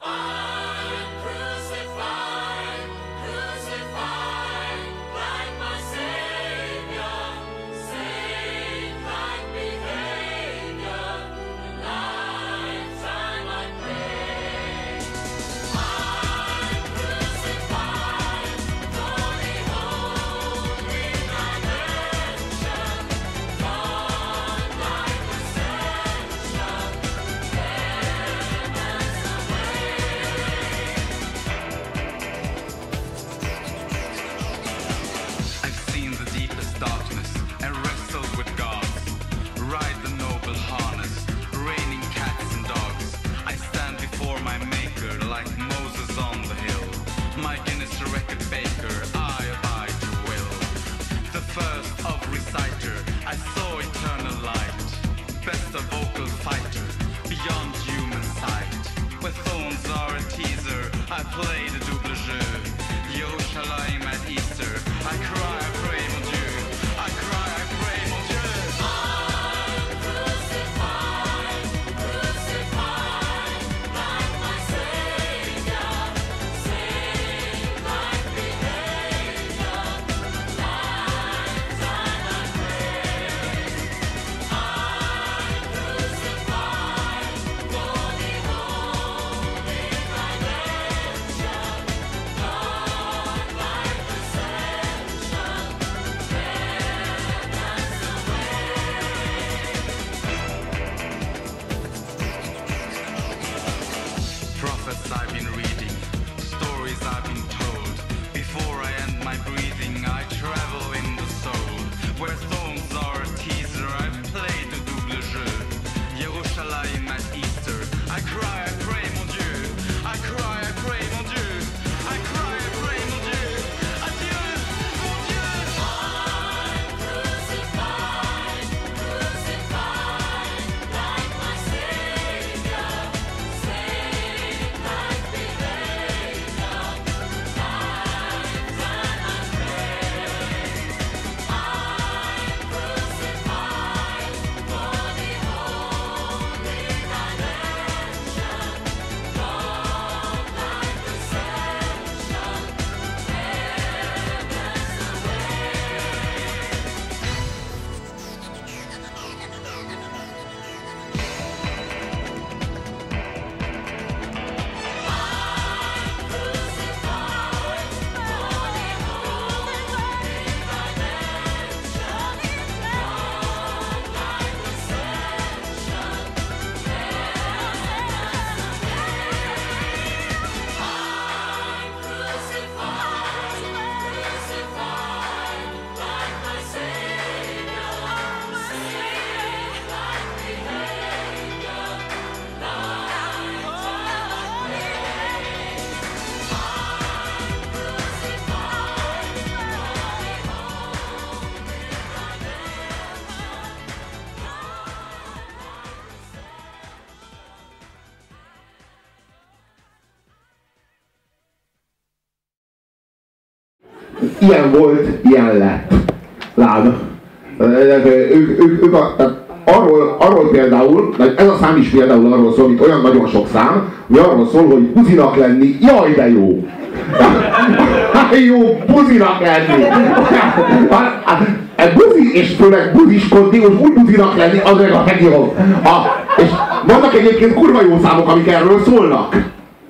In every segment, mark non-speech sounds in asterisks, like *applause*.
*gasps* Oh! Of vocal fighter, beyond human sight. Where thorns are a teaser, I play the double jeu. Yerushalayim at Easter, I cry, I pray, ilyen volt, ilyen lett. Lásd. Ők, ők, ők a, tehát arról, arról például, ez a szám is például arról szól, mint olyan nagyon sok szám, hogy arról szól, hogy buzinak lenni, jaj de jó! jó buzinak lenni! A buzi, és főleg buziskodni, és úgy buzinak lenni, az meg a legjobb. A, és vannak egyébként kurva jó számok, amik erről szólnak.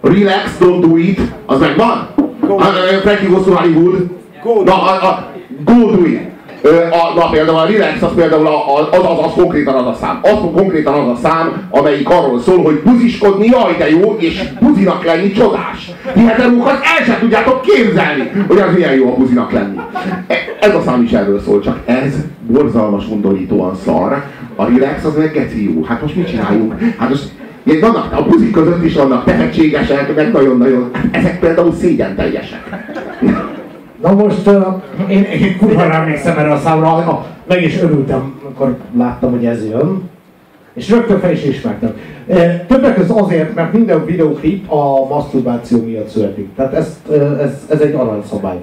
Relax, don't do it, az megvan? Frankie Goes to Hollywood. Na, a, a, go do it. Ö, A, na például a Relax az például a, a, az, az, az konkrétan az a szám. Az konkrétan az a szám, amelyik arról szól, hogy buziskodni jaj de jó, és buzinak lenni csodás. Ti heterókat el sem tudjátok képzelni, hogy az milyen jó a buzinak lenni. E, ez a szám is erről szól, csak ez borzalmas, undorítóan szar. A Relax az meg geci jó. Hát most mit csináljunk? Hát most Ilyen vannak, a buzik között is vannak tehetségesek, meg nagyon-nagyon, ezek például szégyen teljesek. Na most uh, én, én kurva emlékszem erre a számra, meg is örültem, amikor láttam, hogy ez jön. És rögtön fel is ismertem. Többek között azért, mert minden videóklip a maszturbáció miatt születik. Tehát ez, ez, ez egy aranyszabály.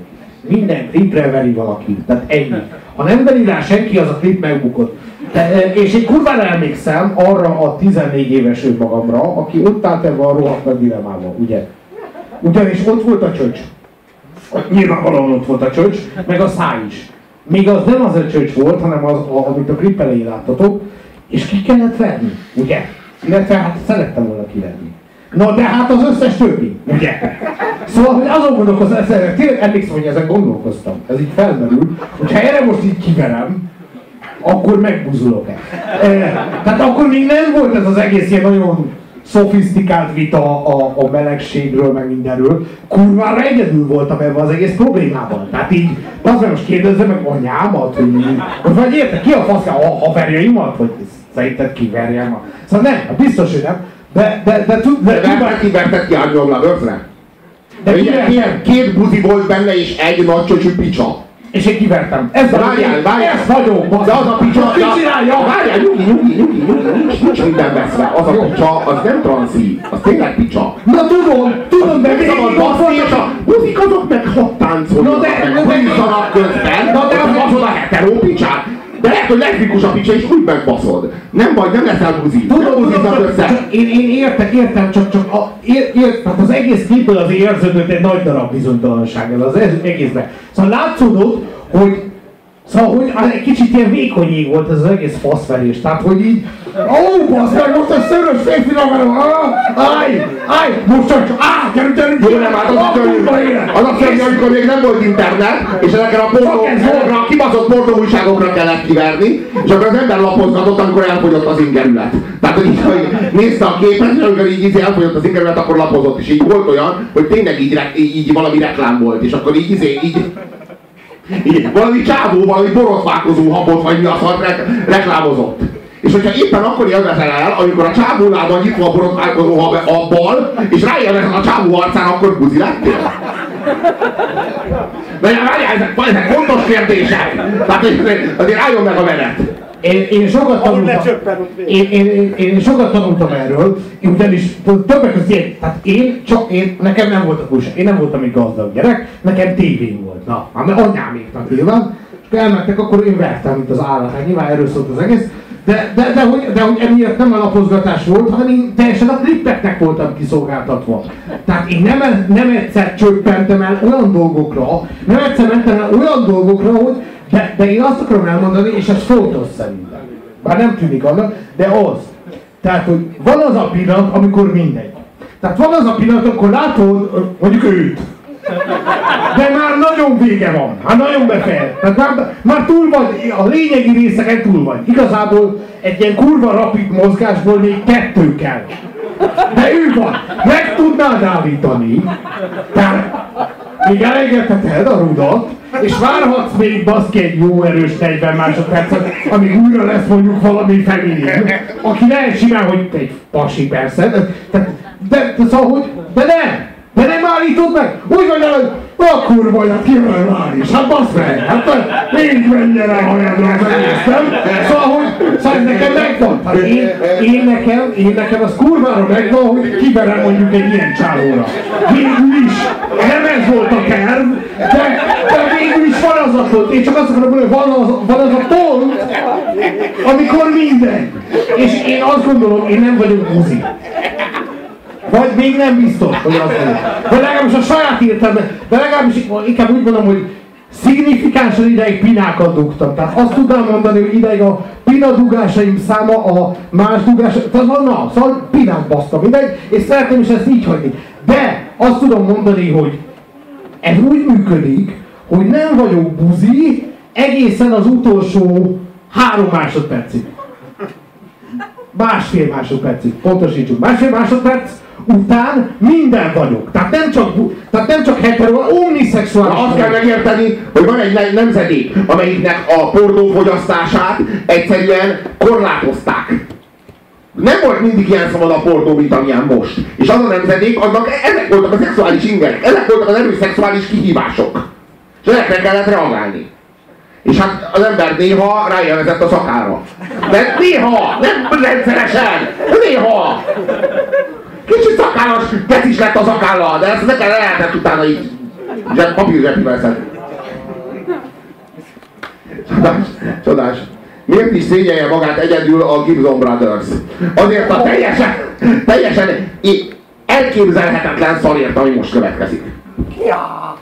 Minden klipre veri valaki. Tehát ennyi. Ha nem veri rá senki, az a klip megbukott. De, és én kurvára emlékszem arra a 14 éves önmagamra, aki ott állt ebben a rohadt nagy dilemmával, ugye? Ugyanis ott volt a csöcs. Nyilvánvalóan ott volt a csöcs, meg a száj is. Még az nem az a csöcs volt, hanem az, a, amit a klip elején láttatok, és ki kellett venni, ugye? Illetve hát szerettem volna kivenni. Na de hát az összes többi, ugye? Szóval, hogy azon gondolkozom, ezzel, tényleg emlékszem, hogy ezen gondolkoztam. Ez így felmerül, hogyha erre most így kiverem, akkor megbuzulok-e. E, tehát akkor még nem volt ez az egész ilyen nagyon szofisztikált vita a, a melegségről, meg mindenről. Kurvára egyedül voltam ebben az egész problémában. Tehát így, az most kérdezze meg anyámat, hogy, hogy vagy érte, ki a fasz, a haverjaimat, hogy szerinted kiverjem. A... Szóval nem, biztos, hogy nem. De, de, de, tud, de, de, de, de kiverted ki Arnold Lovers-re? De Ugye, két, két buzi volt benne és egy nagy csöcsű picsa. És én kivertem. Ez várjál, várjál. Ez vagyok. De az a picsa... Mit csinálja? Várjál, nyugi, nyugi, nyugi, nyugi, nincs, nincs minden veszve. Az a picsa, az nem transzí, az tényleg picsa. Hogy leszbikus a picsa, és úgy megbaszod. Nem vagy, nem leszel buzi. Tudom, tudom, össze. Én, én értem, értem, csak, csak a, ér, ér, tehát az egész képből az érződött egy nagy darab bizonytalanság az egészben. Szóval látszódott, hogy Szóval, hogy egy kicsit ilyen vékony ég volt ez az egész faszverés. Tehát, hogy így, ó, basz meg, most a szörös férfi akarom, állj, állj, most csak, á, gyerünk, gyerünk, Jó, nem, hát az, az a szörny, amikor még nem volt internet, és ezeken a pornóra, kibaszott pornó újságokra kellett kiverni, és akkor az ember lapozgatott, amikor elfogyott az ingerület. Tehát, hogy, hogy nézte a képet, és amikor így, így elfogyott az ingerület, akkor lapozott, és így volt olyan, hogy tényleg így, így, így valami reklám volt, és akkor így, így, így igen, valami csávó, valami borotválkozó habot, vagy mi a szart re- reklámozott. És hogyha éppen akkor élvezel el, amikor a csávólában nyitva a borotválkozó abbal, és ráélvezel a csávó arcán, akkor buzi lettél? De várjál, ezek, ezek fontos kérdések. Tehát azért álljon meg a menet. Én, én, sokat tanultam, én, én, én, sokat tanultam erről, én ugyanis többek között ilyen, tehát én csak, én, nekem nem volt a újság, én nem voltam egy gazdag gyerek, nekem tévém volt, na, mert anyáméknak nyilván, és akkor elmentek, akkor én vertem, mint az állat, hát nyilván erről szólt az egész, de, de, de, hogy, de hogy emiatt nem a lapozgatás volt, hanem én teljesen a klippeknek voltam kiszolgáltatva. Tehát én nem, nem egyszer csöppentem el olyan dolgokra, nem egyszer mentem el olyan dolgokra, hogy de, de én azt akarom elmondani, és ez fontos szerintem. Bár nem tűnik annak, de az. Tehát, hogy van az a pillanat, amikor mindegy. Tehát van az a pillanat, amikor látod mondjuk őt. De már nagyon vége van. Hát nagyon befejez. Tehát már, már túl vagy, a lényegi részeken túl vagy. Igazából egy ilyen kurva rapid mozgásból még kettő kell. De ő van. Meg tudnád állítani. Tehát még elégetheted a rudat, és várhatsz még baszki egy jó erős 40 másodpercet, amíg újra lesz mondjuk valami feminin, aki lehet simán, hogy egy pasi persze, de, de, de, szóval, hogy, de nem, de nem állítod meg, úgy vagy el, a kurva, hát ki van már is, hát basz meg, hát még menjen el hajadra az egész, nem? Szóval, hogy, szóval nekem megvan, hát én, én, nekem, én nekem az kurvára megvan, hogy kiverem mondjuk egy ilyen csálóra. Végül is, nem ez volt a terv, de, de végül is van az a pont, én csak azt akarom mondani, hogy van az, van az a pont, amikor minden. És én azt gondolom, én nem vagyok buzi. Vagy még nem biztos, hogy az van. De legalábbis a saját értelme, de legalábbis inkább úgy mondom, hogy szignifikánsan ideig pinákat dugtam. Tehát azt tudnám mondani, hogy ideig a pina dugásaim száma a más dugás, tehát van, na, szóval pinát basztam ideig, és szeretném is ezt így hagyni. De azt tudom mondani, hogy ez úgy működik, hogy nem vagyok buzi egészen az utolsó három másodpercig. Másfél másodpercig, pontosítsuk. Másfél másodperc, után minden vagyok. Tehát nem csak, tehát nem csak hetero, omniszexuális. Azt kell megérteni, hogy van egy nemzedék, amelyiknek a pornófogyasztását egyszerűen korlátozták. Nem volt mindig ilyen szabad a pornó, mint amilyen most. És az a nemzedék, annak ezek voltak a szexuális ingerek, ezek voltak az erős szexuális kihívások. És ezekre kellett reagálni. És hát az ember néha rájelezett a szakára. De néha, nem rendszeresen, néha. Kicsit szakállas függet is lett az akálla, de ezt nekem lehetett utána így zseb, papír zsebivel szedni. Csodás, csodás. Miért is szégyelje magát egyedül a Gibson Brothers? Azért a teljesen, teljesen elképzelhetetlen szarért, ami most következik. Ja.